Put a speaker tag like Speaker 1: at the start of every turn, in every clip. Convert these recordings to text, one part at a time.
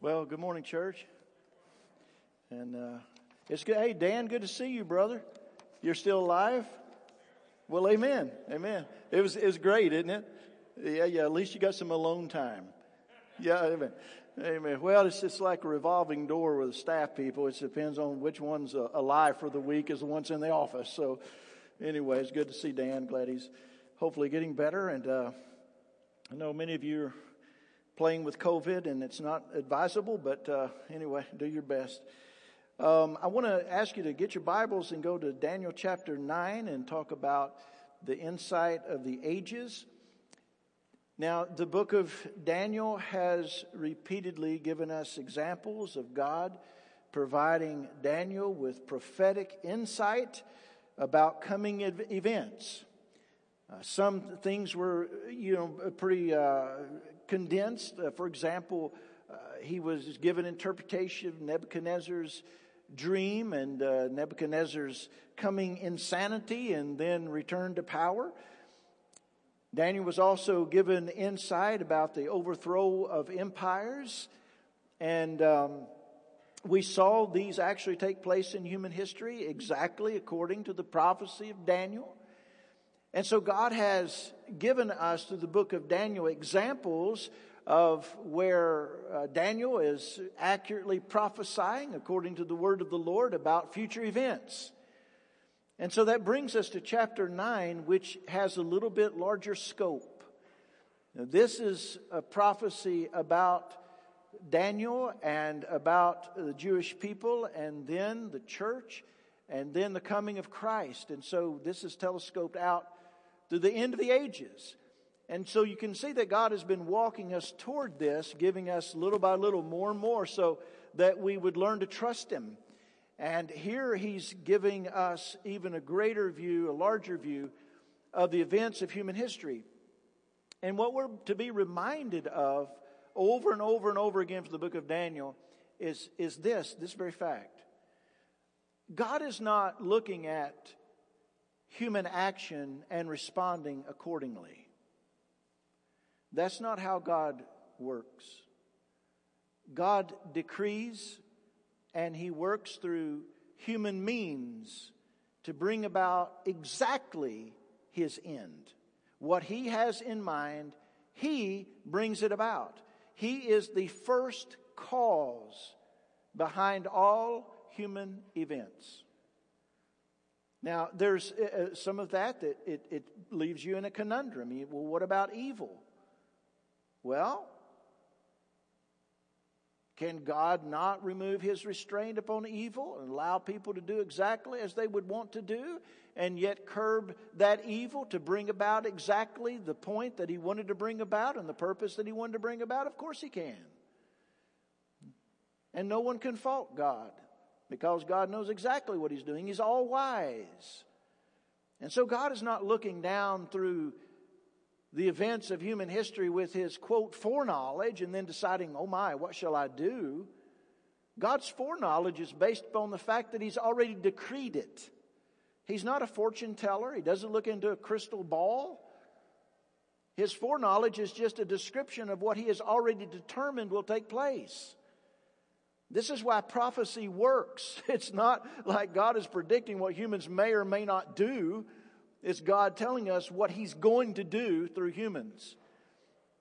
Speaker 1: Well, good morning, church. And uh, it's good. Hey, Dan, good to see you, brother. You're still alive? Well, amen. Amen. It was, it was great, isn't it? Yeah, yeah. At least you got some alone time. Yeah, amen. Amen. Well, it's just like a revolving door with staff people. It depends on which one's uh, alive for the week is the ones in the office. So, anyway, it's good to see Dan. Glad he's hopefully getting better. And uh, I know many of you playing with COVID, and it's not advisable, but uh, anyway, do your best. Um, I want to ask you to get your Bibles and go to Daniel chapter 9 and talk about the insight of the ages. Now, the book of Daniel has repeatedly given us examples of God providing Daniel with prophetic insight about coming events. Uh, some things were, you know, pretty uh, condensed. Uh, for example, uh, he was given interpretation of Nebuchadnezzar's dream and uh, Nebuchadnezzar's coming insanity and then return to power. Daniel was also given insight about the overthrow of empires, and um, we saw these actually take place in human history exactly according to the prophecy of Daniel. And so God has given us through the book of Daniel examples of where uh, Daniel is accurately prophesying according to the word of the Lord about future events. And so that brings us to chapter 9, which has a little bit larger scope. Now, this is a prophecy about Daniel and about the Jewish people and then the church and then the coming of Christ. And so this is telescoped out to the end of the ages. And so you can see that God has been walking us toward this, giving us little by little more and more so that we would learn to trust Him. And here He's giving us even a greater view, a larger view of the events of human history. And what we're to be reminded of over and over and over again from the book of Daniel is, is this, this very fact. God is not looking at human action and responding accordingly. That's not how God works. God decrees and he works through human means to bring about exactly his end. What he has in mind, he brings it about. He is the first cause behind all human events. Now, there's uh, uh, some of that that it, it leaves you in a conundrum. well, what about evil? Well, can God not remove his restraint upon evil and allow people to do exactly as they would want to do and yet curb that evil to bring about exactly the point that he wanted to bring about and the purpose that he wanted to bring about? Of course he can. And no one can fault God because God knows exactly what He's doing. He's all wise. And so God is not looking down through the events of human history with His quote foreknowledge and then deciding, oh my, what shall I do? God's foreknowledge is based upon the fact that He's already decreed it. He's not a fortune teller. He doesn't look into a crystal ball. His foreknowledge is just a description of what he has already determined will take place. This is why prophecy works. It's not like God is predicting what humans may or may not do. It's God telling us what He's going to do through humans.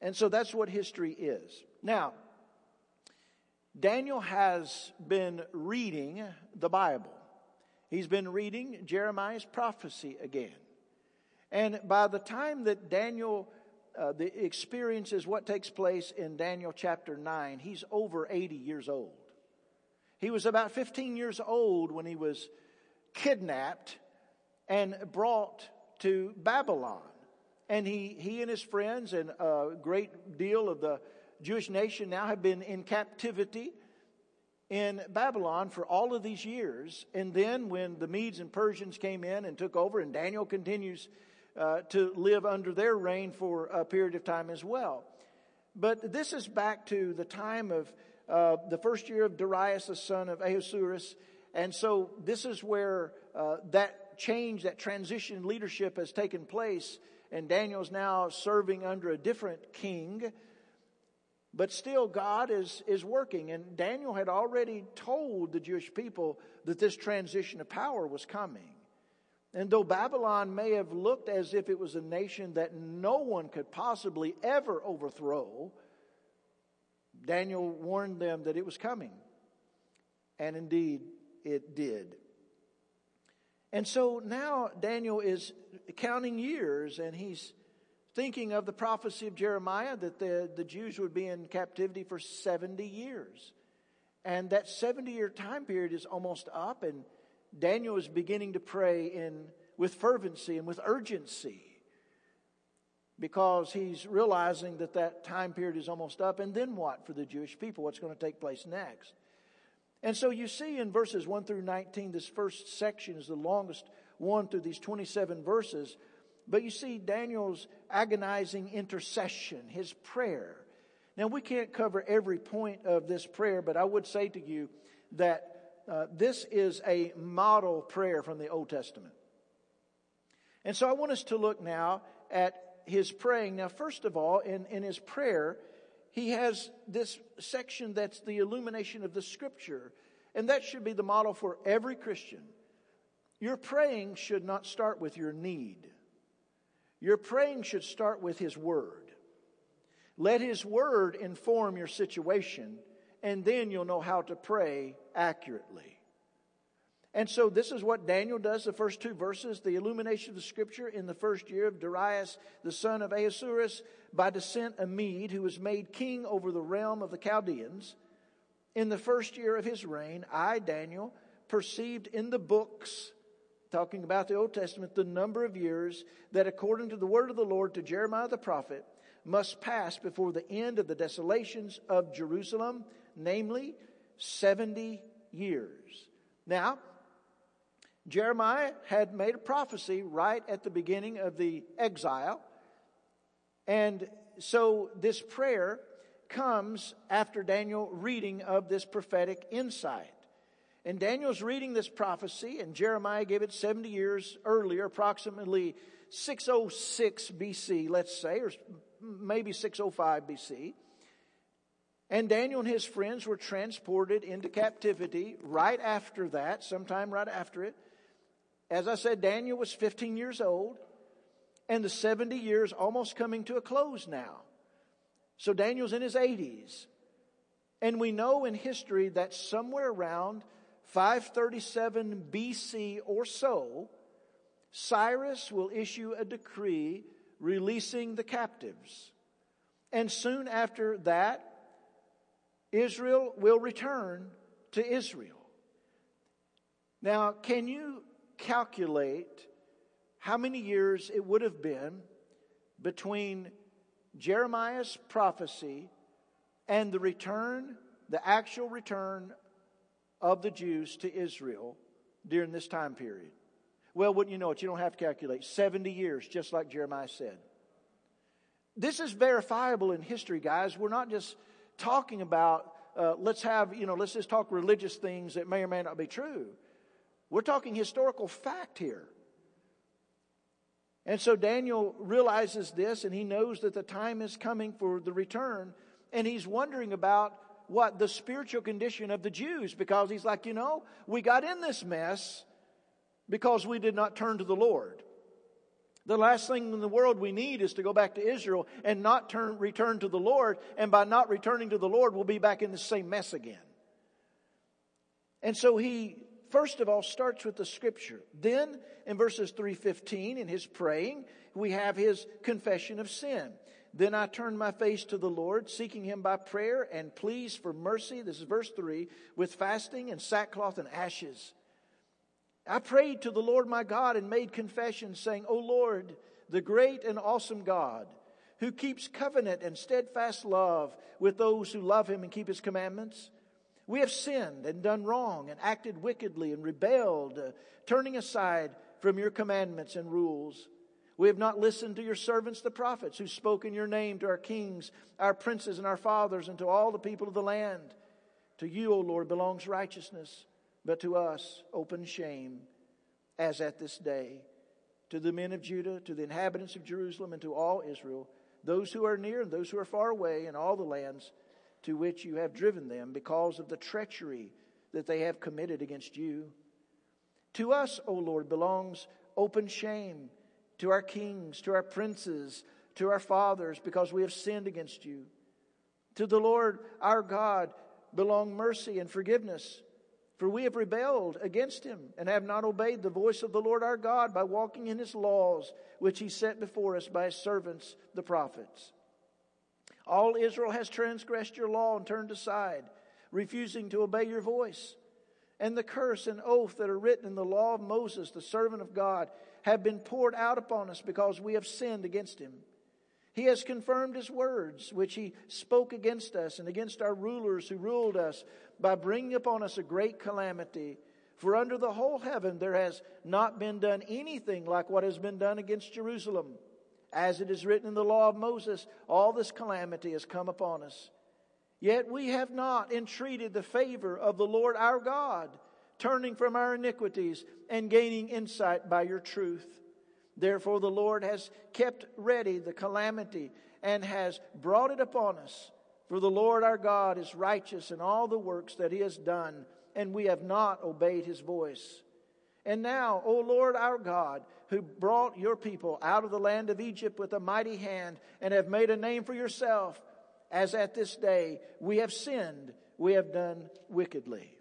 Speaker 1: And so that's what history is. Now, Daniel has been reading the Bible. He's been reading Jeremiah's prophecy again. And by the time that Daniel uh, experiences what takes place in Daniel chapter 9, he's over 80 years old. He was about 15 years old when he was kidnapped and brought to Babylon. And he, he and his friends and a great deal of the Jewish nation now have been in captivity in Babylon for all of these years. And then when the Medes and Persians came in and took over, and Daniel continues uh, to live under their reign for a period of time as well. But this is back to the time of uh, the first year of Darius, the son of Ahasuerus. And so this is where uh, that change, that transition leadership has taken place. And Daniel's now serving under a different king. But still, God is, is working. And Daniel had already told the Jewish people that this transition of power was coming. And though Babylon may have looked as if it was a nation that no one could possibly ever overthrow, Daniel warned them that it was coming. And indeed, it did. And so now Daniel is counting years and he's thinking of the prophecy of Jeremiah that the, the Jews would be in captivity for 70 years. And that 70 year time period is almost up, and Daniel is beginning to pray in, with fervency and with urgency because he's realizing that that time period is almost up. And then what for the Jewish people? What's going to take place next? And so you see in verses 1 through 19, this first section is the longest one through these 27 verses. But you see Daniel's agonizing intercession, his prayer. Now, we can't cover every point of this prayer, but I would say to you that uh, this is a model prayer from the Old Testament. And so I want us to look now at his praying. Now, first of all, in, in his prayer, he has this section that's the illumination of the scripture. And that should be the model for every Christian. Your praying should not start with your need. Your praying should start with His Word. Let His Word inform your situation, and then you'll know how to pray accurately. And so this is what Daniel does, the first two verses, the illumination of the scripture in the first year of Darius, the son of Ahasuerus, by descent a Mede, who was made king over the realm of the Chaldeans. In the first year of his reign, I, Daniel, perceived in the books talking about the Old Testament, the number of years that according to the word of the Lord to Jeremiah the prophet must pass before the end of the desolations of Jerusalem, namely 70 years. Now, Jeremiah had made a prophecy right at the beginning of the exile. And so this prayer comes after Daniel reading of this prophetic insight. And Daniel's reading this prophecy, and Jeremiah gave it 70 years earlier, approximately 606 BC, let's say, or maybe 605 BC. And Daniel and his friends were transported into captivity right after that, sometime right after it. As I said, Daniel was 15 years old, and the 70 years almost coming to a close now. So Daniel's in his 80s. And we know in history that somewhere around 537 BC or so, Cyrus will issue a decree releasing the captives. And soon after that, Israel will return to Israel. Now, can you calculate how many years it would have been between Jeremiah's prophecy and the return, the actual return of the Jews to Israel during this time period? Well, wouldn't you know it? You don't have to calculate. 70 years, just like Jeremiah said. This is verifiable in history, guys. We're not just talking about, uh, let's have, you know, let's just talk religious things that may or may not be true. We're talking historical fact here. And so Daniel realizes this and he knows that the time is coming for the return and he's wondering about what the spiritual condition of the Jews because he's like, you know, we got in this mess because we did not turn to the Lord. The last thing in the world we need is to go back to Israel and not turn, return to the Lord. And by not returning to the Lord, we'll be back in the same mess again. And so he, first of all, starts with the scripture. Then in verses 315, in his praying, we have his confession of sin. Then I turned my face to the Lord, seeking him by prayer and pleas for mercy. This is verse 3 with fasting and sackcloth and ashes. I prayed to the Lord my God and made confession, saying, O Lord, the great and awesome God, who keeps covenant and steadfast love with those who love him and keep his commandments. We have sinned and done wrong and acted wickedly and rebelled, uh, turning aside from your commandments and rules. We have not listened to your servants, the prophets, who spoke in your name to our kings, our princes, and our fathers, and to all the people of the land. To you, O Lord, belongs righteousness, but to us, open shame, as at this day. To the men of Judah, to the inhabitants of Jerusalem, and to all Israel, those who are near and those who are far away, in all the lands to which you have driven them because of the treachery that they have committed against you. To us, O Lord, belongs open shame, to our kings, to our princes, to our fathers, because we have sinned against you. To the Lord our God belong mercy and forgiveness, for we have rebelled against him and have not obeyed the voice of the Lord our God by walking in his laws, which he set before us by his servants, the prophets. All Israel has transgressed your law and turned aside, refusing to obey your voice. And the curse and oath that are written in the law of Moses, the servant of God, have been poured out upon us because we have sinned against him. He has confirmed his words, which he spoke against us and against our rulers who ruled us, by bringing upon us a great calamity. For under the whole heaven there has not been done anything like what has been done against Jerusalem. As it is written in the law of Moses, all this calamity has come upon us. Yet we have not entreated the favor of the Lord our God, turning from our iniquities and gaining insight by your truth. Therefore, the Lord has kept ready the calamity and has brought it upon us. For the Lord our God is righteous in all the works that he has done, and we have not obeyed his voice. And now, O Lord our God, who brought your people out of the land of Egypt with a mighty hand and have made a name for yourself, as at this day we have sinned, we have done wickedly.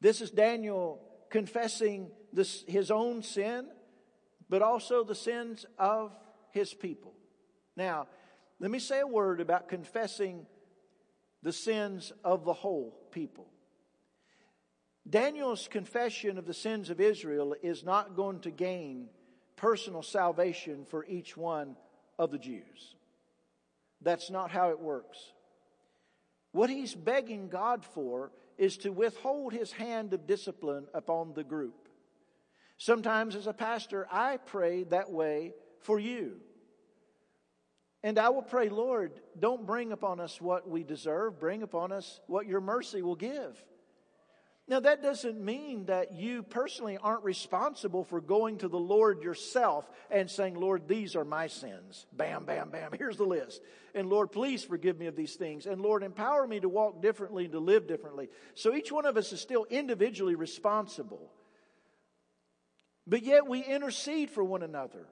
Speaker 1: This is Daniel confessing this, his own sin, but also the sins of his people. Now, let me say a word about confessing the sins of the whole people. Daniel's confession of the sins of Israel is not going to gain personal salvation for each one of the Jews. That's not how it works. What he's begging God for is to withhold his hand of discipline upon the group. Sometimes, as a pastor, I pray that way for you. And I will pray, Lord, don't bring upon us what we deserve, bring upon us what your mercy will give. Now, that doesn't mean that you personally aren't responsible for going to the Lord yourself and saying, Lord, these are my sins. Bam, bam, bam. Here's the list. And Lord, please forgive me of these things. And Lord, empower me to walk differently and to live differently. So each one of us is still individually responsible. But yet we intercede for one another.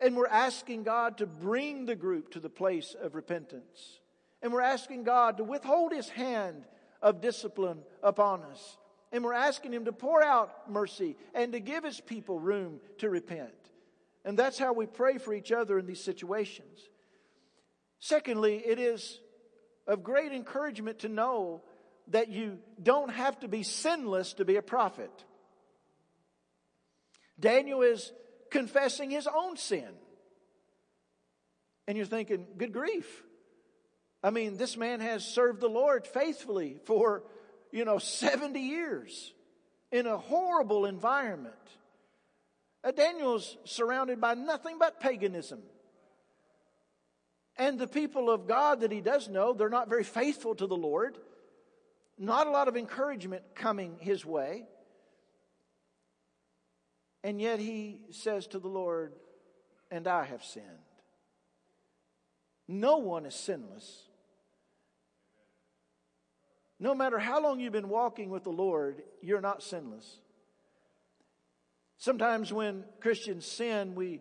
Speaker 1: And we're asking God to bring the group to the place of repentance. And we're asking God to withhold His hand of discipline upon us. And we're asking Him to pour out mercy and to give His people room to repent. And that's how we pray for each other in these situations. Secondly, it is of great encouragement to know that you don't have to be sinless to be a prophet. Daniel is confessing his own sin. And you're thinking, good grief. I mean, this man has served the Lord faithfully for, you know, 70 years in a horrible environment. Uh, Daniel's surrounded by nothing but paganism. And the people of God that he does know, they're not very faithful to the Lord. Not a lot of encouragement coming his way. And yet he says to the Lord, And I have sinned. No one is sinless. No matter how long you've been walking with the Lord, you're not sinless. Sometimes when Christians sin, we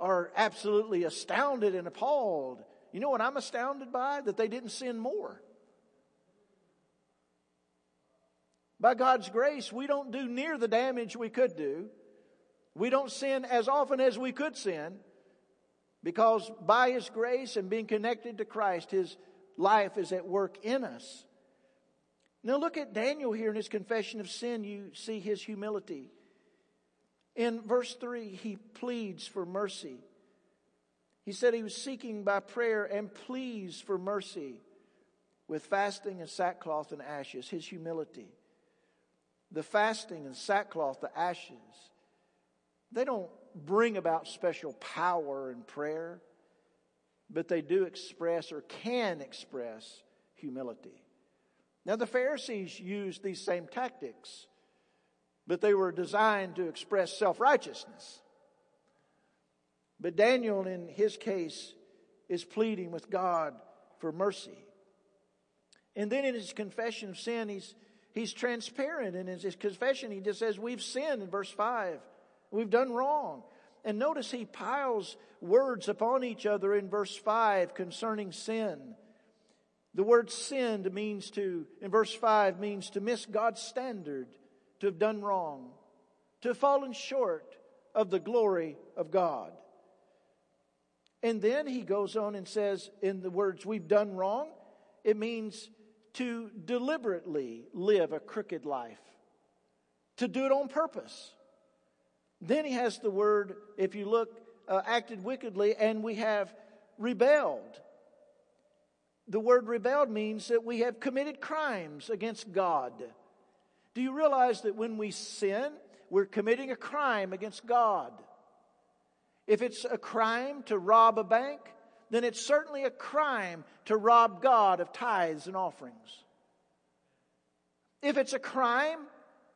Speaker 1: are absolutely astounded and appalled. You know what I'm astounded by? That they didn't sin more. By God's grace, we don't do near the damage we could do. We don't sin as often as we could sin because by His grace and being connected to Christ, His life is at work in us. Now look at Daniel here in his confession of sin. You see his humility. In verse 3, he pleads for mercy. He said he was seeking by prayer and pleas for mercy with fasting and sackcloth and ashes, his humility. The fasting and sackcloth, the ashes, they don't bring about special power in prayer but they do express or can express humility. Now, the Pharisees used these same tactics, but they were designed to express self righteousness. But Daniel, in his case, is pleading with God for mercy. And then in his confession of sin, he's, he's transparent. In his, his confession, he just says, We've sinned in verse 5. We've done wrong. And notice he piles words upon each other in verse 5 concerning sin. The word sinned means to, in verse 5, means to miss God's standard, to have done wrong, to have fallen short of the glory of God. And then he goes on and says, in the words, we've done wrong, it means to deliberately live a crooked life, to do it on purpose. Then he has the word, if you look, uh, acted wickedly, and we have rebelled. The word rebelled means that we have committed crimes against God. Do you realize that when we sin, we're committing a crime against God? If it's a crime to rob a bank, then it's certainly a crime to rob God of tithes and offerings. If it's a crime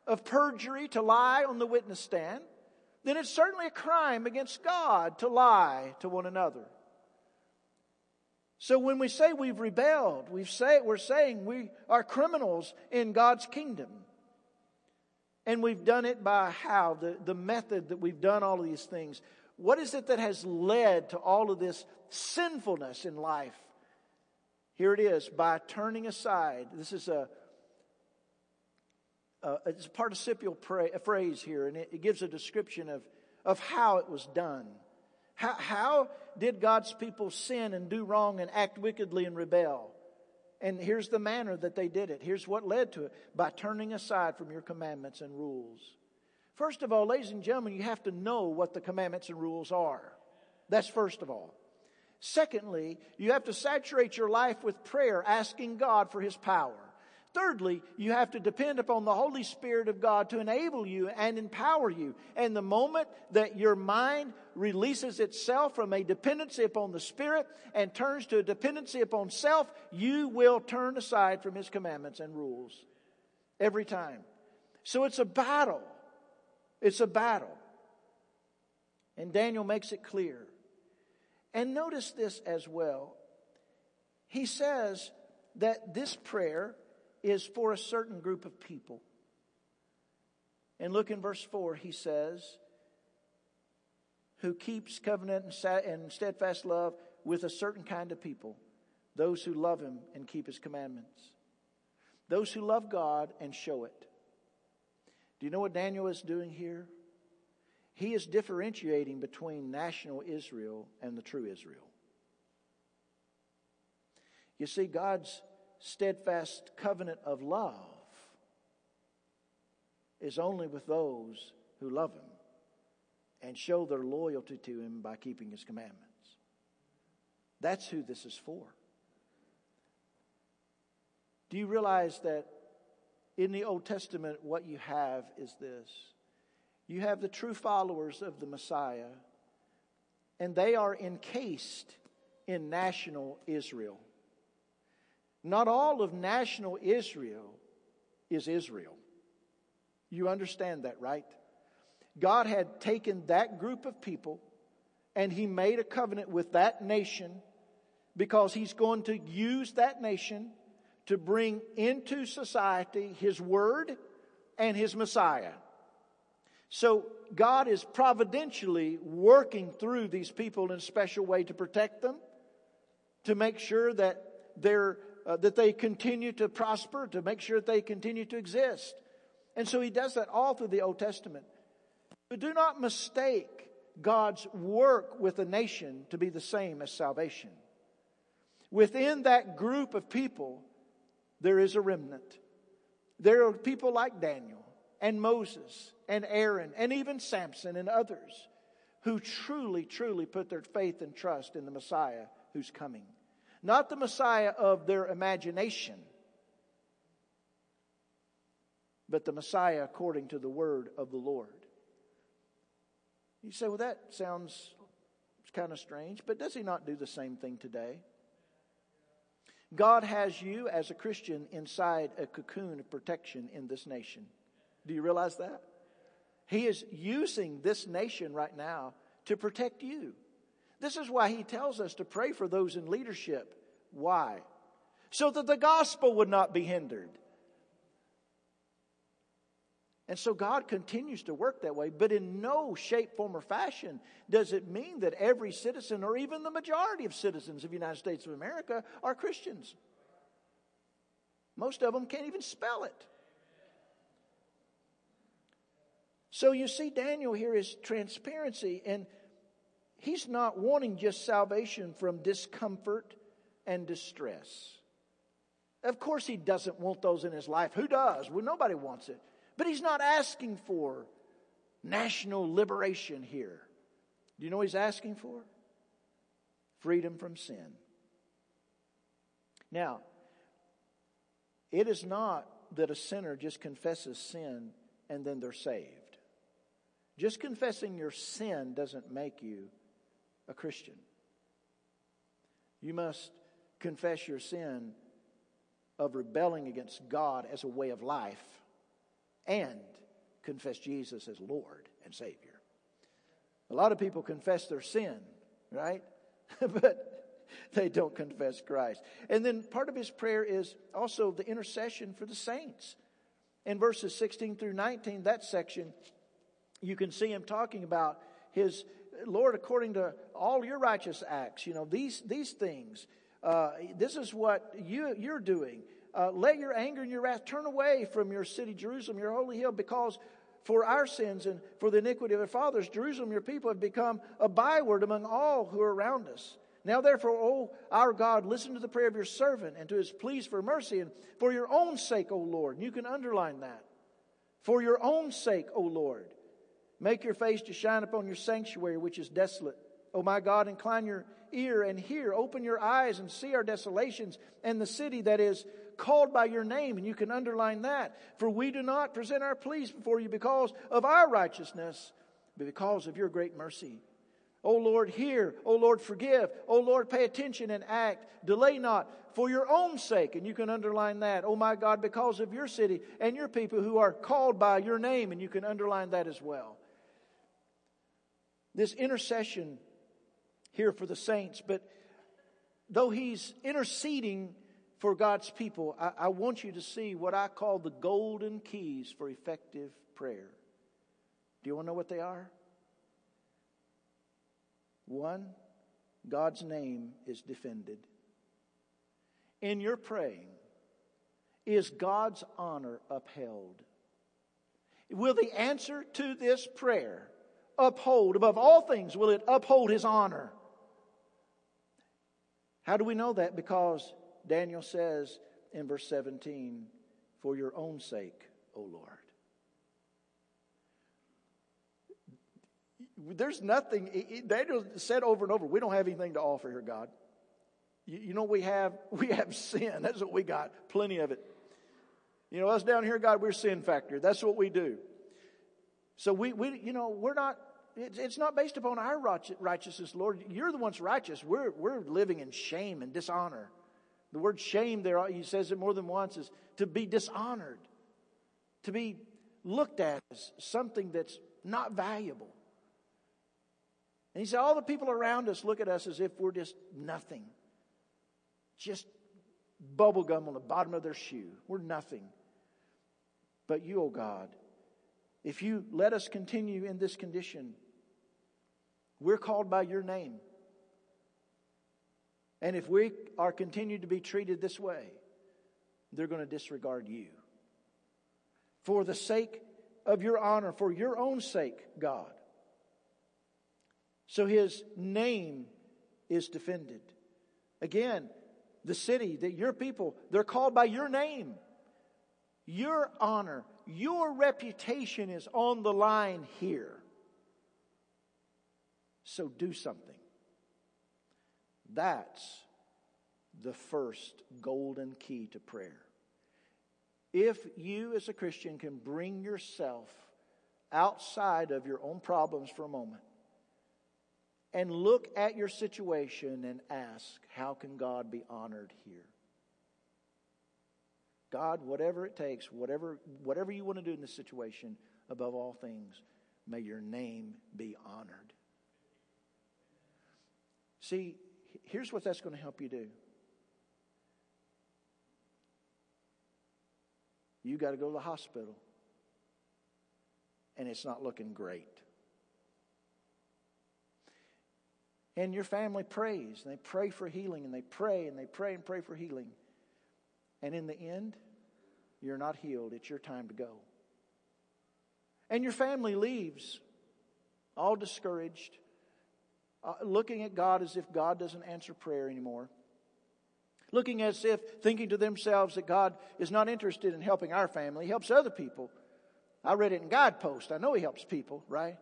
Speaker 1: of perjury to lie on the witness stand, then it's certainly a crime against God to lie to one another. So when we say we've rebelled, we say, we're saying we are criminals in God's kingdom. And we've done it by how? The, the method that we've done all of these things. What is it that has led to all of this sinfulness in life? Here it is by turning aside. This is a, a it's a participial pra- a phrase here, and it, it gives a description of, of how it was done. How, how did God's people sin and do wrong and act wickedly and rebel? And here's the manner that they did it. Here's what led to it by turning aside from your commandments and rules. First of all, ladies and gentlemen, you have to know what the commandments and rules are. That's first of all. Secondly, you have to saturate your life with prayer, asking God for His power. Thirdly, you have to depend upon the Holy Spirit of God to enable you and empower you. And the moment that your mind releases itself from a dependency upon the Spirit and turns to a dependency upon self, you will turn aside from His commandments and rules. Every time. So it's a battle. It's a battle. And Daniel makes it clear. And notice this as well. He says that this prayer is for a certain group of people. And look in verse 4, he says, Who keeps covenant and steadfast love with a certain kind of people, those who love him and keep his commandments, those who love God and show it. Do you know what Daniel is doing here? He is differentiating between national Israel and the true Israel. You see, God's steadfast covenant of love is only with those who love Him and show their loyalty to Him by keeping His commandments. That's who this is for. Do you realize that in the Old Testament, what you have is this? You have the true followers of the Messiah, and they are encased in national Israel. Not all of national Israel is Israel. You understand that, right? God had taken that group of people and He made a covenant with that nation because He's going to use that nation to bring into society His Word and His Messiah. So God is providentially working through these people in a special way to protect them, to make sure that they're uh, that they continue to prosper, to make sure that they continue to exist. And so he does that all through the Old Testament. But do not mistake God's work with a nation to be the same as salvation. Within that group of people, there is a remnant. There are people like Daniel and Moses and Aaron and even Samson and others who truly, truly put their faith and trust in the Messiah who's coming not the Messiah of their imagination, but the Messiah according to the word of the Lord. You say, well, that sounds kind of strange, but does he not do the same thing today? God has you as a Christian inside a cocoon of protection in this nation. Do you realize that? He is using this nation right now to protect you. This is why he tells us to pray for those in leadership Why? So that the gospel would not be hindered. And so God continues to work that way, but in no shape, form, or fashion does it mean that every citizen or even the majority of citizens of the United States of America are Christians. Most of them can't even spell it. So you see, Daniel here is transparency, and he's not wanting just salvation from discomfort and distress. Of course, he doesn't want those in his life. Who does? Well, nobody wants it. But he's not asking for national liberation here. Do you know what he's asking for? Freedom from sin. Now, it is not that a sinner just confesses sin and then they're saved. Just confessing your sin doesn't make you a Christian. You must confess your sin of rebelling against God as a way of life and confess Jesus as Lord and Savior. A lot of people confess their sin, right? but they don't confess Christ. And then part of his prayer is also the intercession for the saints. In verses 16 through 19, that section, you can see him talking about his Lord, according to all your righteous acts, you know, these, these things, uh, this is what you, you're doing. Uh, let your anger and your wrath turn away from your city, Jerusalem, your holy hill, because for our sins and for the iniquity of our fathers, Jerusalem, your people, have become a byword among all who are around us. Now, therefore, O our God, listen to the prayer of your servant and to his pleas for mercy, and for your own sake, O Lord. You can underline that. For your own sake, O Lord, make your face to shine upon your sanctuary, which is desolate. O my God, incline your ear and hear. Open your eyes and see our desolations and the city that is called by your name, and you can underline that. For we do not present our pleas before you because of our righteousness, but because of your great mercy. O Lord, hear. O Lord, forgive. O Lord, pay attention and act. Delay not for your own sake. And you can underline that. Oh my God, because of your city and your people who are called by your name. And you can underline that as well. This intercession here for the saints, but though he's interceding for God's people, I, I want you to see what I call the golden keys for effective prayer. Do you want to know what they are? One, God's name is defended. In your praying, is God's honor upheld? Will the answer to this prayer uphold, above all things, will it uphold his honor? How do we know that? Because Daniel says in verse 17, For your own sake, O Lord. There's nothing, Daniel said over and over, we don't have anything to offer here, God. You, know, we have, we have sin. That's what we got. Plenty of it. You know, us down here, God, we're sin factor. That's what we do. So we, we you know, we're not, it's it's not based upon our righteousness, Lord. You're the ones righteous. We're, we're living in shame and dishonor. The word shame there, he says it more than once, is to be dishonored, to be looked at as something that's not valuable. And he said, All the people around us look at us as if we're just nothing, just bubble gum on the bottom of their shoe. We're nothing. But you, O oh God, if you let us continue in this condition, we're called by your name. And if we are continued to be treated this way, they're going to disregard you. For the sake of your honor, for your own sake, God. So his name is defended. Again, the city, that your people, they're called by your name. Your honor, your reputation is on the line here. So do something. That's the first golden key to prayer. If you, as a Christian, can bring yourself outside of your own problems for a moment and look at your situation and ask, How can God be honored here? God, whatever it takes, whatever, whatever you want to do in this situation, above all things, may your name be honored. See, here's what that's going to help you do. You got to go to the hospital, and it's not looking great. And your family prays, and they pray for healing, and they pray, and they pray and pray for healing. And in the end, you're not healed. It's your time to go. And your family leaves, all discouraged, uh, looking at God as if God doesn't answer prayer anymore. Looking as if thinking to themselves that God is not interested in helping our family, he helps other people. I read it in Guidepost. I know he helps people, right?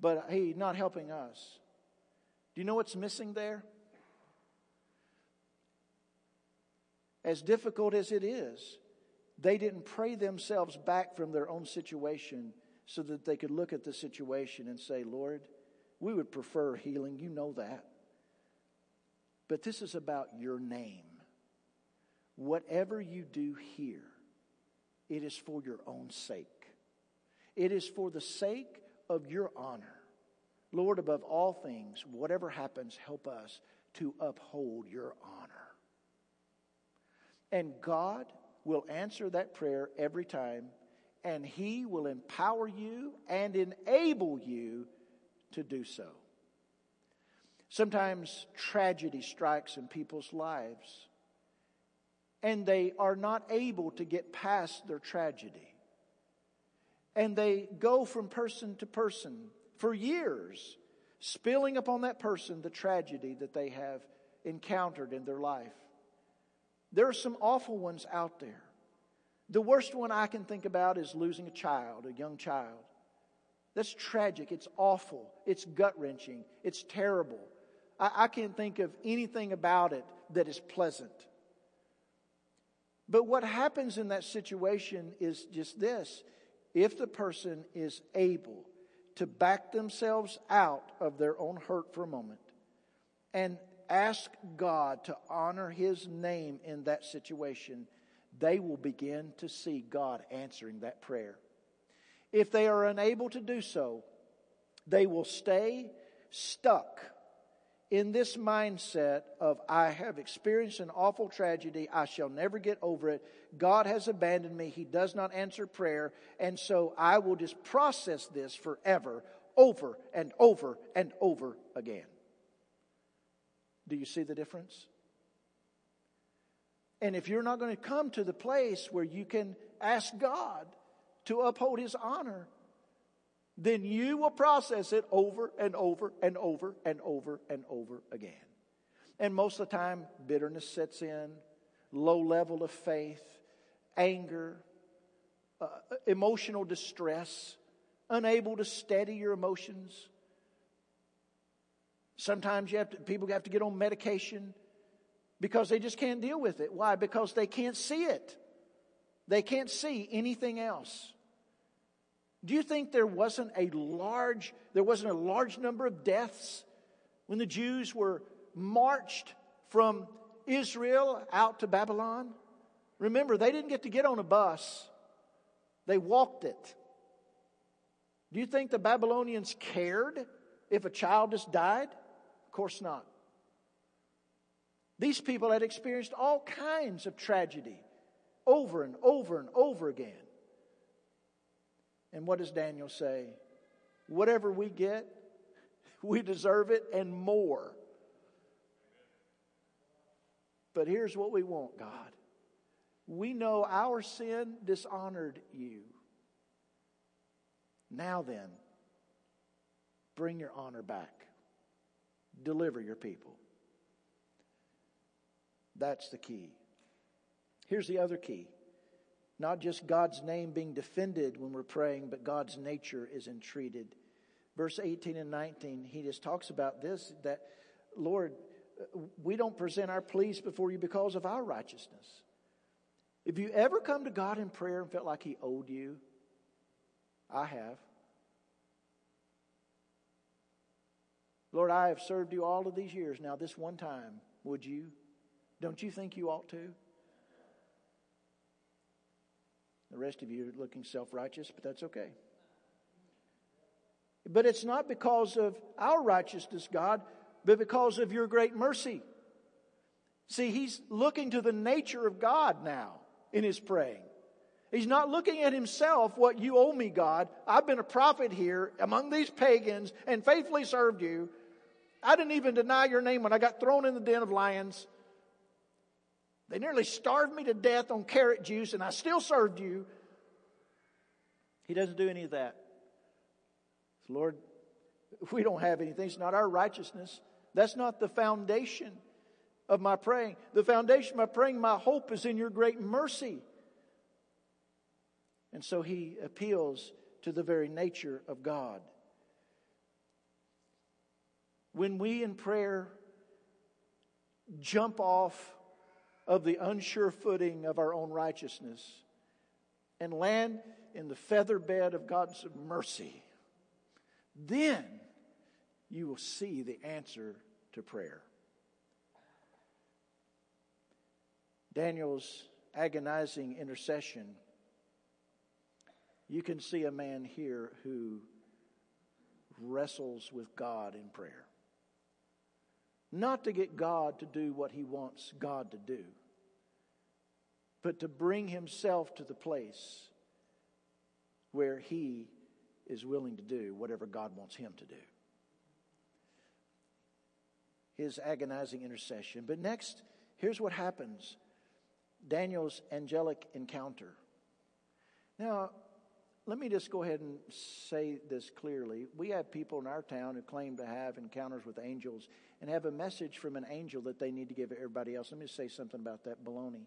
Speaker 1: But he's not helping us. Do you know what's missing there? As difficult as it is, they didn't pray themselves back from their own situation so that they could look at the situation and say, Lord, we would prefer healing. You know that. But this is about your name. Whatever you do here, it is for your own sake. It is for the sake of your honor. Lord, above all things, whatever happens, help us to uphold your honor. And God will answer that prayer every time, and He will empower you and enable you to do so. Sometimes tragedy strikes in people's lives, and they are not able to get past their tragedy. And they go from person to person for years, spilling upon that person the tragedy that they have encountered in their life. There are some awful ones out there. The worst one I can think about is losing a child, a young child. That's tragic. It's awful. It's gut wrenching. It's terrible. I, I can't think of anything about it that is pleasant. But what happens in that situation is just this if the person is able to back themselves out of their own hurt for a moment and ask God to honor His name in that situation, they will begin to see God answering that prayer. If they are unable to do so, they will stay stuck in this mindset of, I have experienced an awful tragedy. I shall never get over it. God has abandoned me. He does not answer prayer. And so I will just process this forever, over and over and over again. Do you see the difference? And if you're not going to come to the place where you can ask God to uphold his honor, then you will process it over and over and over and over and over again. And most of the time, bitterness sets in, low level of faith, anger, uh, emotional distress, unable to steady your emotions. Sometimes you have to, people have to get on medication because they just can't deal with it. Why? Because they can't see it. They can't see anything else. Do you think there wasn't a large there wasn't a large number of deaths when the Jews were marched from Israel out to Babylon? Remember, they didn't get to get on a bus. They walked it. Do you think the Babylonians cared if a child just died? Course not. These people had experienced all kinds of tragedy over and over and over again. And what does Daniel say? Whatever we get, we deserve it and more. But here's what we want, God. We know our sin dishonored you. Now then, bring your honor back. Deliver your people. That's the key. Here's the other key not just God's name being defended when we're praying, but God's nature is entreated. Verse 18 and 19, he just talks about this that, Lord, we don't present our pleas before you because of our righteousness. If you ever come to God in prayer and felt like He owed you, I have. Lord, I have served you all of these years. Now, this one time, would you? Don't you think you ought to? The rest of you are looking self righteous, but that's okay. But it's not because of our righteousness, God, but because of your great mercy. See, he's looking to the nature of God now. in his praying. He's not looking at himself, what you owe me, God. I've been a prophet here among these pagans and faithfully served you. I didn't even deny your name when I got thrown in the den of lions. They nearly starved me to death on carrot juice, and I still served you. He doesn't do any of that. Lord, we don't have anything. It's not our righteousness. That's not the foundation of my praying. The foundation of my praying, my hope is in your great mercy. And so he appeals to the very nature of God. When we in prayer jump off of the unsure footing of our own righteousness and land in the feather bed of God's mercy, then you will see the answer to prayer. Daniel's agonizing intercession, you can see a man here who wrestles with God in prayer. Not to get God to do what he wants God to do, but to bring himself to the place where he is willing to do whatever God wants him to do. His agonizing intercession. But next, here's what happens Daniel's angelic encounter. Now, let me just go ahead and say this clearly. We have people in our town who claim to have encounters with angels and have a message from an angel that they need to give everybody else. Let me say something about that baloney.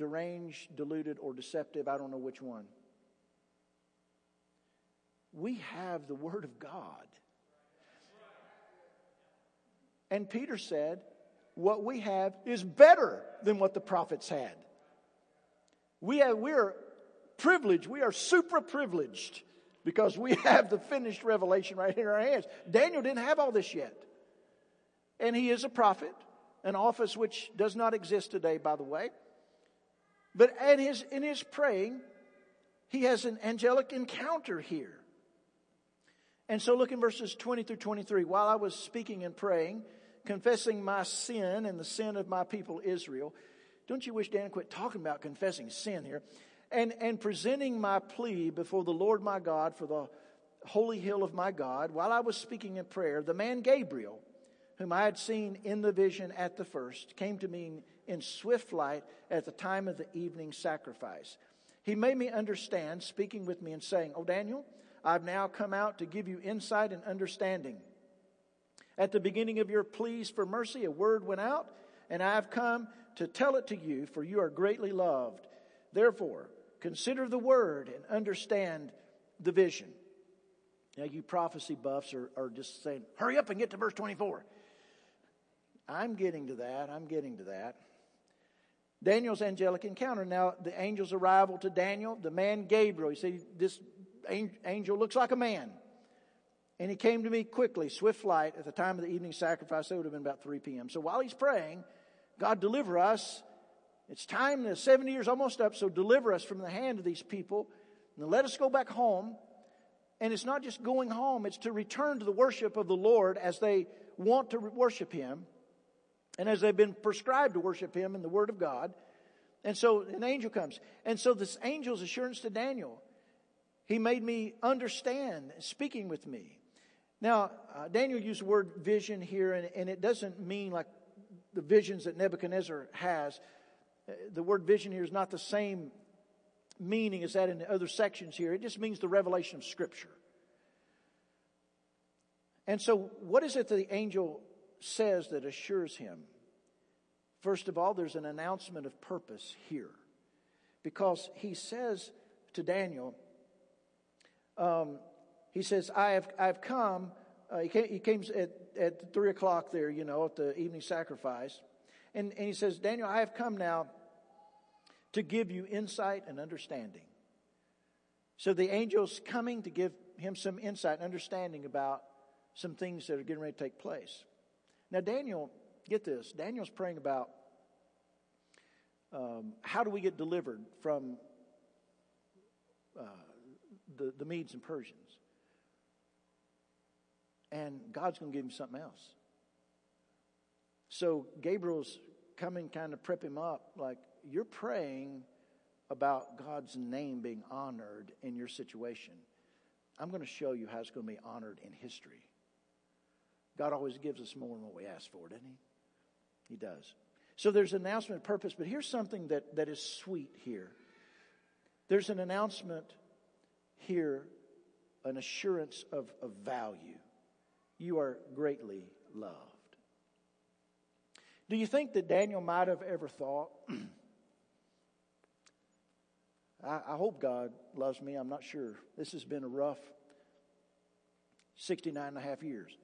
Speaker 1: deranged, deluded, or deceptive. I don't know which one. We have the Word of God. And Peter said, What we have is better than what the prophets had. We, have, we are privileged, we are super privileged because we have the finished revelation right in our hands. Daniel didn't have all this yet. And he is a prophet, an office which does not exist today, by the way. But in his, in his praying, he has an angelic encounter here. And so look in verses 20 through 23. While I was speaking and praying, confessing my sin and the sin of my people Israel, don't you wish Dan quit talking about confessing sin here? And, and presenting my plea before the Lord my God for the holy hill of my God, while I was speaking in prayer, the man Gabriel, whom I had seen in the vision at the first, came to me in swift flight at the time of the evening sacrifice. He made me understand, speaking with me and saying, Oh, Daniel, I've now come out to give you insight and understanding. At the beginning of your pleas for mercy, a word went out, and I have come to tell it to you, for you are greatly loved. Therefore, consider the word and understand the vision. Now, you prophecy buffs are, are just saying, hurry up and get to verse 24. I'm getting to that. I'm getting to that. Daniel's angelic encounter. Now, the angel's arrival to Daniel, the man Gabriel, you see, this angel looks like a man. And he came to me quickly, swift flight, at the time of the evening sacrifice. It would have been about 3 p.m. So while he's praying, God deliver us. It's time, the 70 years almost up, so deliver us from the hand of these people. And let us go back home. And it's not just going home, it's to return to the worship of the Lord as they want to worship Him and as they've been prescribed to worship him in the Word of God. And so an angel comes. And so this angel's assurance to Daniel, he made me understand, speaking with me. Now, uh, Daniel used the word vision here, and, and it doesn't mean like the visions that Nebuchadnezzar has. Uh, the word vision here is not the same meaning as that in the other sections here. It just means the revelation of Scripture. And so, what is it that the angel says that assures him? First of all, there's an announcement of purpose here. Because he says to Daniel, um, he says, I have, I've come, uh, he, came, he came at, at 3 o'clock there, you know, at the evening sacrifice. And, and he says, Daniel, I have come now to give you insight and understanding. So the angel's coming to give him some insight and understanding about some things that are getting ready to take place. Now, Daniel, get this Daniel's praying about um, how do we get delivered from uh, the, the Medes and Persians? And God's going to give him something else. So Gabriel's coming, kind of prep him up. Like, you're praying about God's name being honored in your situation. I'm going to show you how it's going to be honored in history. God always gives us more than what we ask for, doesn't He? He does. So there's an announcement of purpose, but here's something that, that is sweet here. There's an announcement here, an assurance of, of value. You are greatly loved. Do you think that Daniel might have ever thought, I, I hope God loves me, I'm not sure. This has been a rough 69 and a half years.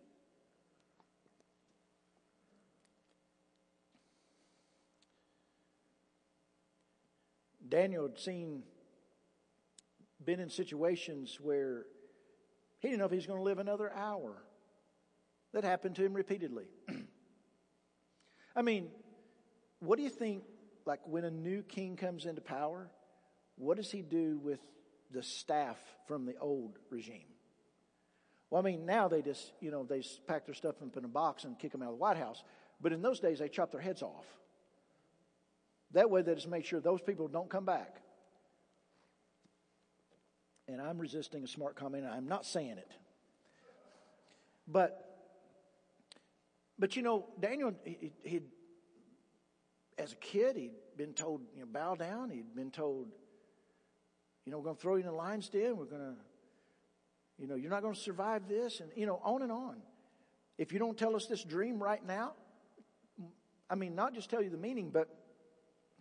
Speaker 1: Daniel had seen, been in situations where he didn't know if he was going to live another hour. That happened to him repeatedly. I mean, what do you think, like when a new king comes into power, what does he do with the staff from the old regime? Well, I mean, now they just, you know, they pack their stuff up in a box and kick them out of the White House. But in those days, they chop their heads off. That way, they just make sure those people don't come back. And I'm resisting a smart comment. I'm not saying it. But, but you know, Daniel, he, he as a kid, he'd been told, you know, bow down. He'd been told, you know, we're going to throw you in the lion's den. We're going to, you know, you're not going to survive this. And, you know, on and on. If you don't tell us this dream right now, I mean, not just tell you the meaning, but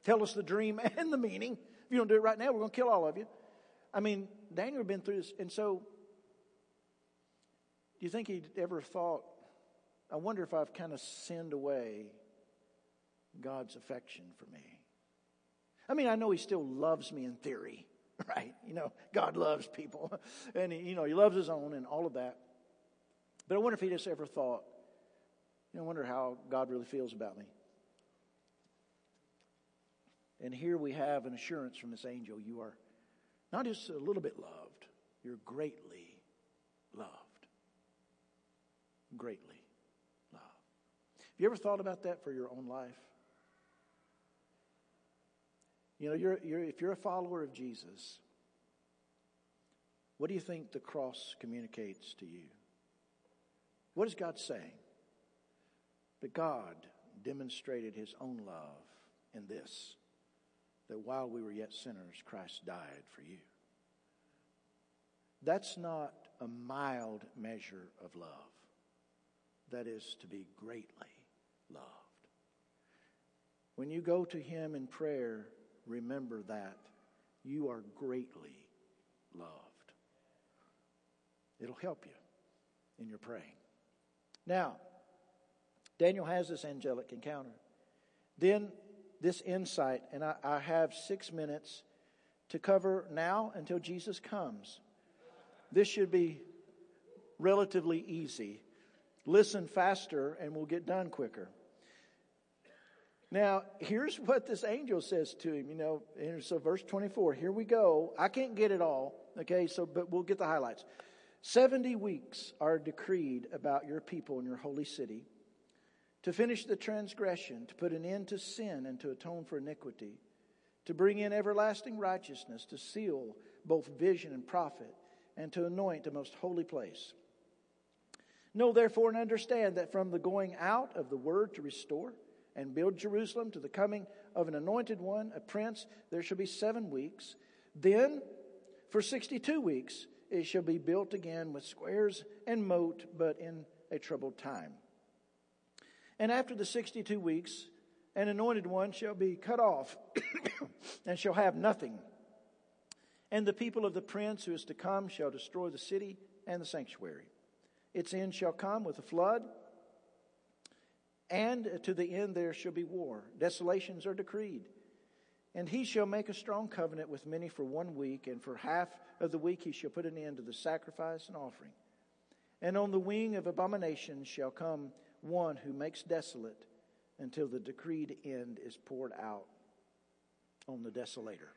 Speaker 1: tell us the dream and the meaning. If you don't do it right now, we're going to kill all of you. I mean, Daniel had been through this. And so, do you think he'd ever thought, I wonder if I've kind of sinned away God's affection for me? I mean, I know he still loves me in theory, right? You know, God loves people and he, you know, he loves his own and all of that. But I wonder if he just ever thought, you know, I wonder how God really feels about me. And here we have an assurance from this angel you are not just a little bit loved, you're greatly loved. Greatly. Have you ever thought about that for your own life? You know, you're, you're, if you're a follower of Jesus, what do you think the cross communicates to you? What is God saying? That God demonstrated his own love in this that while we were yet sinners, Christ died for you. That's not a mild measure of love. That is to be greatly loved. When you go to Him in prayer, remember that you are greatly loved. It'll help you in your praying. Now, Daniel has this angelic encounter. Then this insight, and I, I have six minutes to cover now until Jesus comes. This should be relatively easy. Listen faster, and we'll get done quicker. Now, here's what this angel says to him, you know, so verse 24, here we go. I can't get it all, okay, so, but we'll get the highlights. 70 weeks are decreed about your people and your holy city to finish the transgression, to put an end to sin and to atone for iniquity, to bring in everlasting righteousness, to seal both vision and prophet, and to anoint the most holy place. Know therefore and understand that from the going out of the word to restore and build Jerusalem to the coming of an anointed one, a prince, there shall be seven weeks. Then, for 62 weeks, it shall be built again with squares and moat, but in a troubled time. And after the 62 weeks, an anointed one shall be cut off and shall have nothing. And the people of the prince who is to come shall destroy the city and the sanctuary. Its end shall come with a flood, and to the end there shall be war. Desolations are decreed. And he shall make a strong covenant with many for one week, and for half of the week he shall put an end to the sacrifice and offering. And on the wing of abomination shall come one who makes desolate until the decreed end is poured out on the desolator.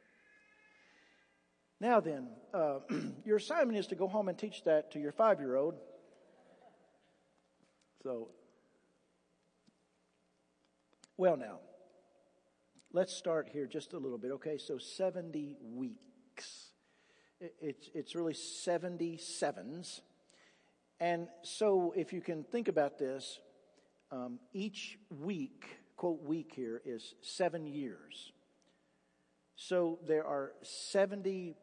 Speaker 1: Now then, uh, your assignment is to go home and teach that to your five year old. So, well, now, let's start here just a little bit. Okay, so 70 weeks. It's, it's really 77s. And so if you can think about this, um, each week, quote week here, is seven years. So there are 70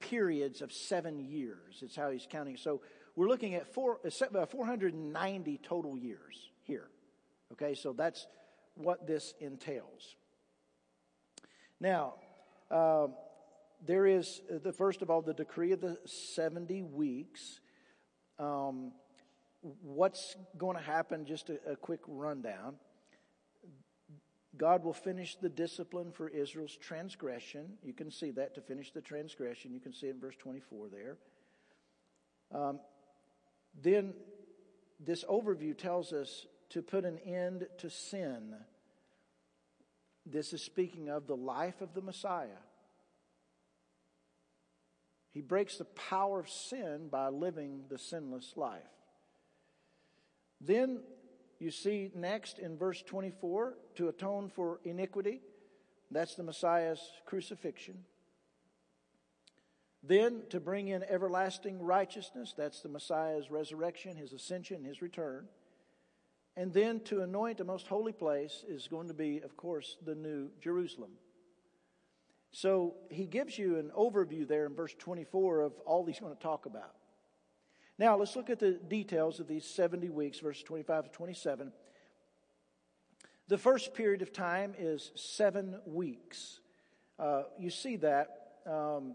Speaker 1: periods of seven years. It's how he's counting. So we're looking at four, uh, 490 total years here. Okay, so that's what this entails. Now, uh, there is uh, the first of all the decree of the 70 weeks. Um, what's going to happen? Just a, a quick rundown. God will finish the discipline for Israel's transgression. You can see that to finish the transgression. You can see it in verse 24 there. Um, then this overview tells us to put an end to sin. This is speaking of the life of the Messiah. He breaks the power of sin by living the sinless life. Then you see next in verse 24 to atone for iniquity. That's the Messiah's crucifixion. Then to bring in everlasting righteousness. That's the Messiah's resurrection, his ascension, his return. And then to anoint the most holy place is going to be, of course, the new Jerusalem. So he gives you an overview there in verse 24 of all he's going to talk about. Now, let's look at the details of these 70 weeks, verses 25 to 27. The first period of time is seven weeks. Uh, you see that um,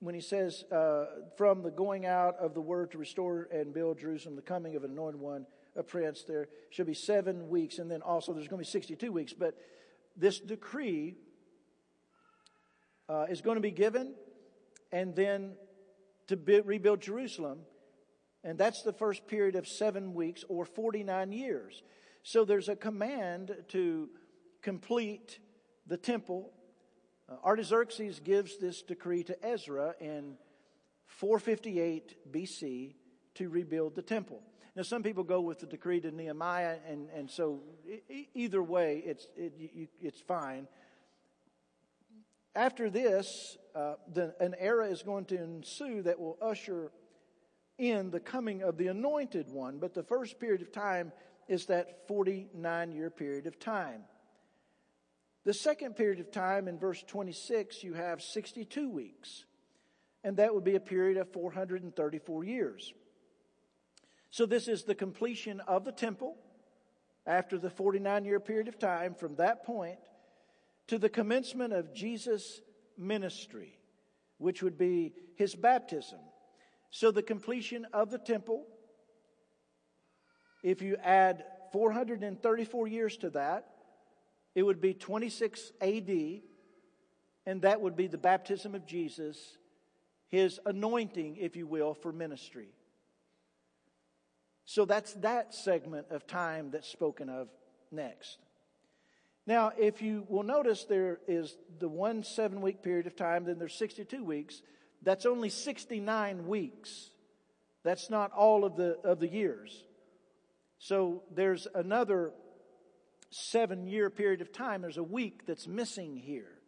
Speaker 1: when he says, uh, from the going out of the word to restore and build Jerusalem, the coming of an anointed one, a prince, there should be seven weeks, and then also there's going to be 62 weeks. But this decree uh, is going to be given, and then to be, rebuild Jerusalem. And that's the first period of seven weeks or 49 years. So there's a command to complete the temple. Uh, Artaxerxes gives this decree to Ezra in 458 BC to rebuild the temple. Now, some people go with the decree to Nehemiah, and, and so either way, it's, it, you, it's fine. After this, uh, the, an era is going to ensue that will usher in the coming of the anointed one. But the first period of time is that 49 year period of time. The second period of time in verse 26, you have 62 weeks. And that would be a period of 434 years. So this is the completion of the temple after the 49 year period of time. From that point, to the commencement of Jesus' ministry, which would be his baptism. So the completion of the temple, if you add 434 years to that, it would be 26 AD, and that would be the baptism of Jesus, his anointing, if you will, for ministry. So that's that segment of time that's spoken of next. Now, if you will notice, there is the one seven week period of time, then there's 62 weeks. That's only 69 weeks. That's not all of the, of the years. So there's another seven year period of time. There's a week that's missing here.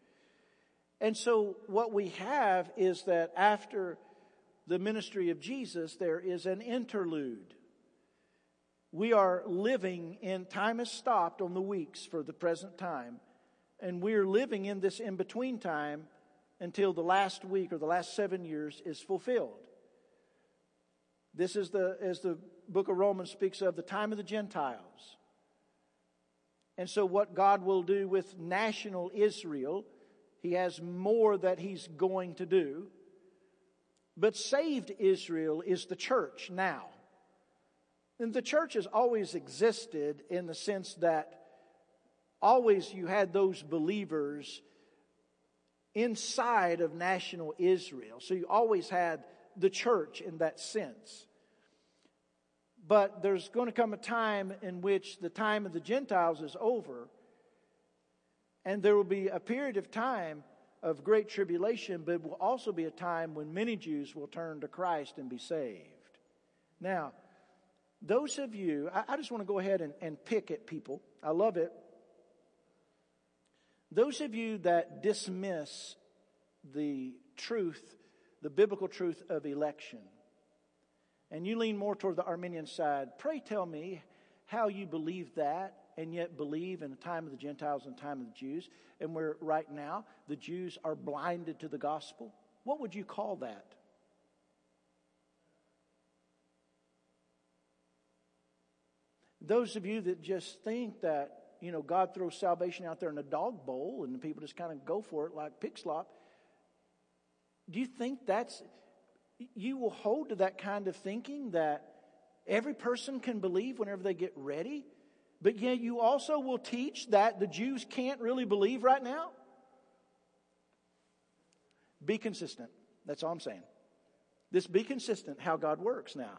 Speaker 1: And so what we have is that after the ministry of Jesus, there is an interlude we are living in time has stopped on the weeks for the present time and we're living in this in between time until the last week or the last seven years is fulfilled this is the as the book of romans speaks of the time of the gentiles and so what god will do with national israel he has more that he's going to do but saved israel is the church now and the church has always existed in the sense that always you had those believers inside of national Israel. So you always had the church in that sense. But there's going to come a time in which the time of the Gentiles is over, and there will be a period of time of great tribulation, but it will also be a time when many Jews will turn to Christ and be saved. Now, those of you, I, I just want to go ahead and, and pick at people. I love it. Those of you that dismiss the truth, the biblical truth of election, and you lean more toward the Arminian side, pray tell me how you believe that and yet believe in the time of the Gentiles and the time of the Jews, and where right now the Jews are blinded to the gospel. What would you call that? Those of you that just think that, you know, God throws salvation out there in a dog bowl and people just kind of go for it like pig slop, do you think that's, you will hold to that kind of thinking that every person can believe whenever they get ready? But yet you also will teach that the Jews can't really believe right now? Be consistent. That's all I'm saying. Just be consistent how God works now.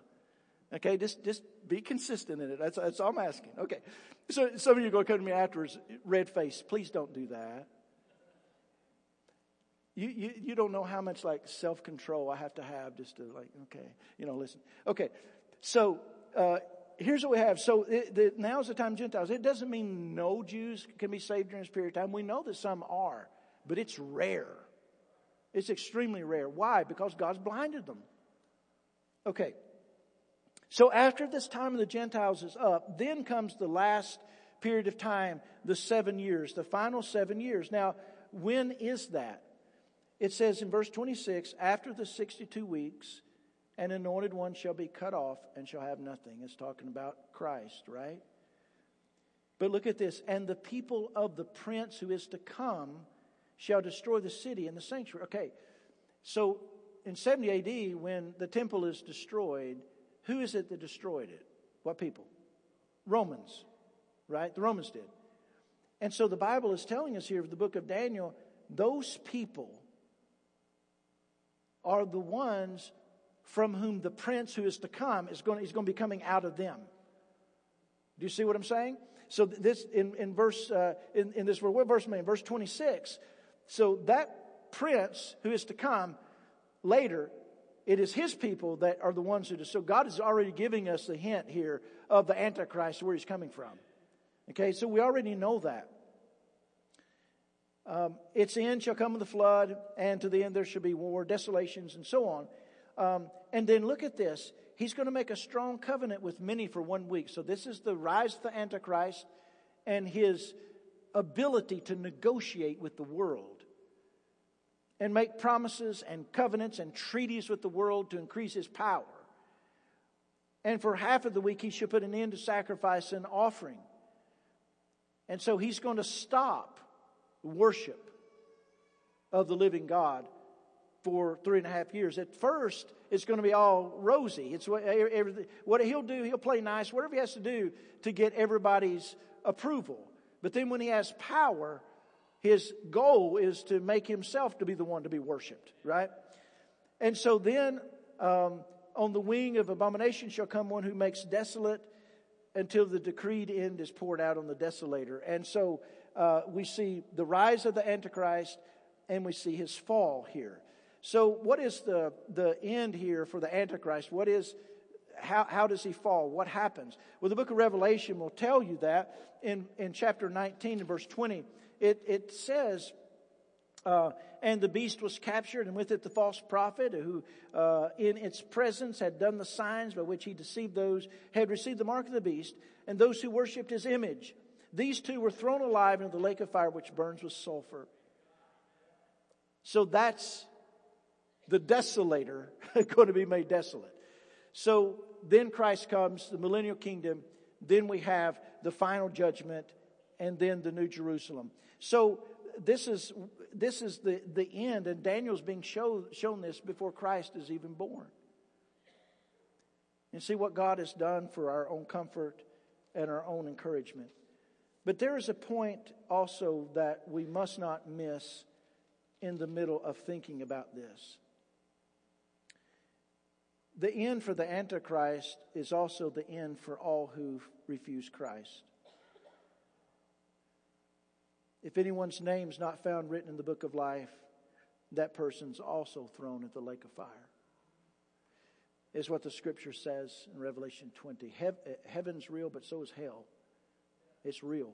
Speaker 1: Okay, just, just be consistent in it. That's, that's all I'm asking. Okay. So some of you are going to come to me afterwards, red face. Please don't do that. You, you, you don't know how much like self control I have to have just to like, okay, you know, listen. Okay. So, uh, here's what we have. So it, the, now's the time Gentiles. It doesn't mean no Jews can be saved during this period of time. We know that some are, but it's rare. It's extremely rare. Why? Because God's blinded them. Okay. So after this time of the Gentiles is up, then comes the last period of time, the seven years, the final seven years. Now, when is that? It says in verse 26, after the 62 weeks, an anointed one shall be cut off and shall have nothing. It's talking about Christ, right? But look at this. And the people of the prince who is to come shall destroy the city and the sanctuary. Okay, so in 70 AD, when the temple is destroyed, who is it that destroyed it? What people? Romans, right? The Romans did. And so the Bible is telling us here, the book of Daniel, those people are the ones from whom the prince who is to come is going, going to be coming out of them. Do you see what I'm saying? So this in, in verse uh, in, in this what verse in? Verse 26. So that prince who is to come later it is his people that are the ones who do. So God is already giving us the hint here of the Antichrist, where he's coming from. Okay, so we already know that. Um, its end shall come with the flood, and to the end there shall be war, desolations, and so on. Um, and then look at this. He's going to make a strong covenant with many for one week. So this is the rise of the Antichrist and his ability to negotiate with the world and make promises and covenants and treaties with the world to increase his power. And for half of the week, he should put an end to sacrifice and offering. And so he's going to stop worship of the living God for three and a half years. At first, it's going to be all rosy. It's what, what he'll do, he'll play nice, whatever he has to do to get everybody's approval. But then when he has power, his goal is to make himself to be the one to be worshiped, right? And so then, um, on the wing of abomination shall come one who makes desolate until the decreed end is poured out on the desolator. And so uh, we see the rise of the Antichrist and we see his fall here. So, what is the, the end here for the Antichrist? What is, how, how does he fall? What happens? Well, the book of Revelation will tell you that in, in chapter 19 and verse 20 it, it says, uh, and the beast was captured, and with it the false prophet, who uh, in its presence had done the signs by which he deceived those, had received the mark of the beast, and those who worshipped his image. These two were thrown alive into the lake of fire which burns with sulfur. So that's the desolator going to be made desolate. So then Christ comes, the millennial kingdom, then we have the final judgment, and then the New Jerusalem. So this is this is the, the end, and Daniel's being show, shown this before Christ is even born. And see what God has done for our own comfort and our own encouragement. But there is a point also that we must not miss in the middle of thinking about this. The end for the Antichrist is also the end for all who refuse Christ. If anyone's name's not found written in the book of life, that person's also thrown at the lake of fire. Is what the scripture says in Revelation 20. Eh, heaven's real, but so is hell. It's real.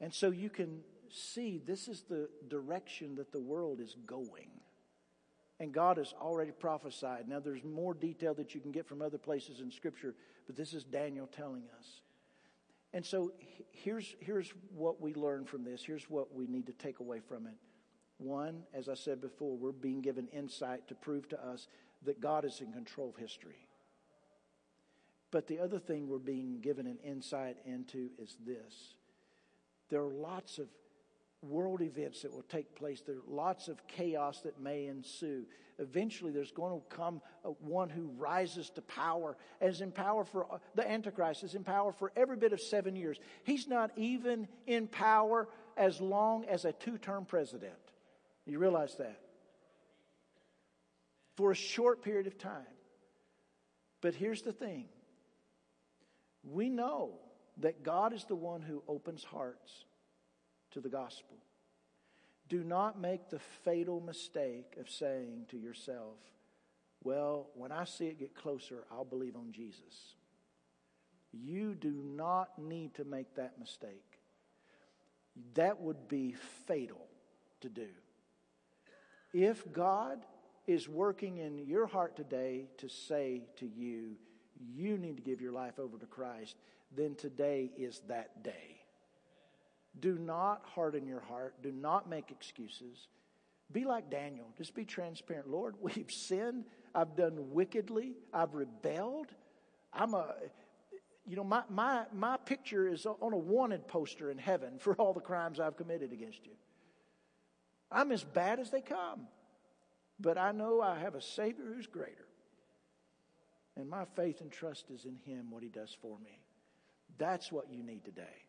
Speaker 1: And so you can see this is the direction that the world is going. And God has already prophesied. Now, there's more detail that you can get from other places in Scripture, but this is Daniel telling us. And so here's, here's what we learn from this. Here's what we need to take away from it. One, as I said before, we're being given insight to prove to us that God is in control of history. But the other thing we're being given an insight into is this there are lots of world events that will take place. There are lots of chaos that may ensue. Eventually, there's going to come one who rises to power is in power for uh, the Antichrist, is in power for every bit of seven years. He's not even in power as long as a two term president. You realize that? For a short period of time. But here's the thing we know that God is the one who opens hearts to the gospel. Do not make the fatal mistake of saying to yourself, Well, when I see it get closer, I'll believe on Jesus. You do not need to make that mistake. That would be fatal to do. If God is working in your heart today to say to you, you need to give your life over to Christ, then today is that day. Do not harden your heart. Do not make excuses. Be like Daniel. Just be transparent. Lord, we've sinned. I've done wickedly. I've rebelled. I'm a, you know, my, my, my picture is on a wanted poster in heaven for all the crimes I've committed against you. I'm as bad as they come. But I know I have a Savior who's greater. And my faith and trust is in Him, what He does for me. That's what you need today.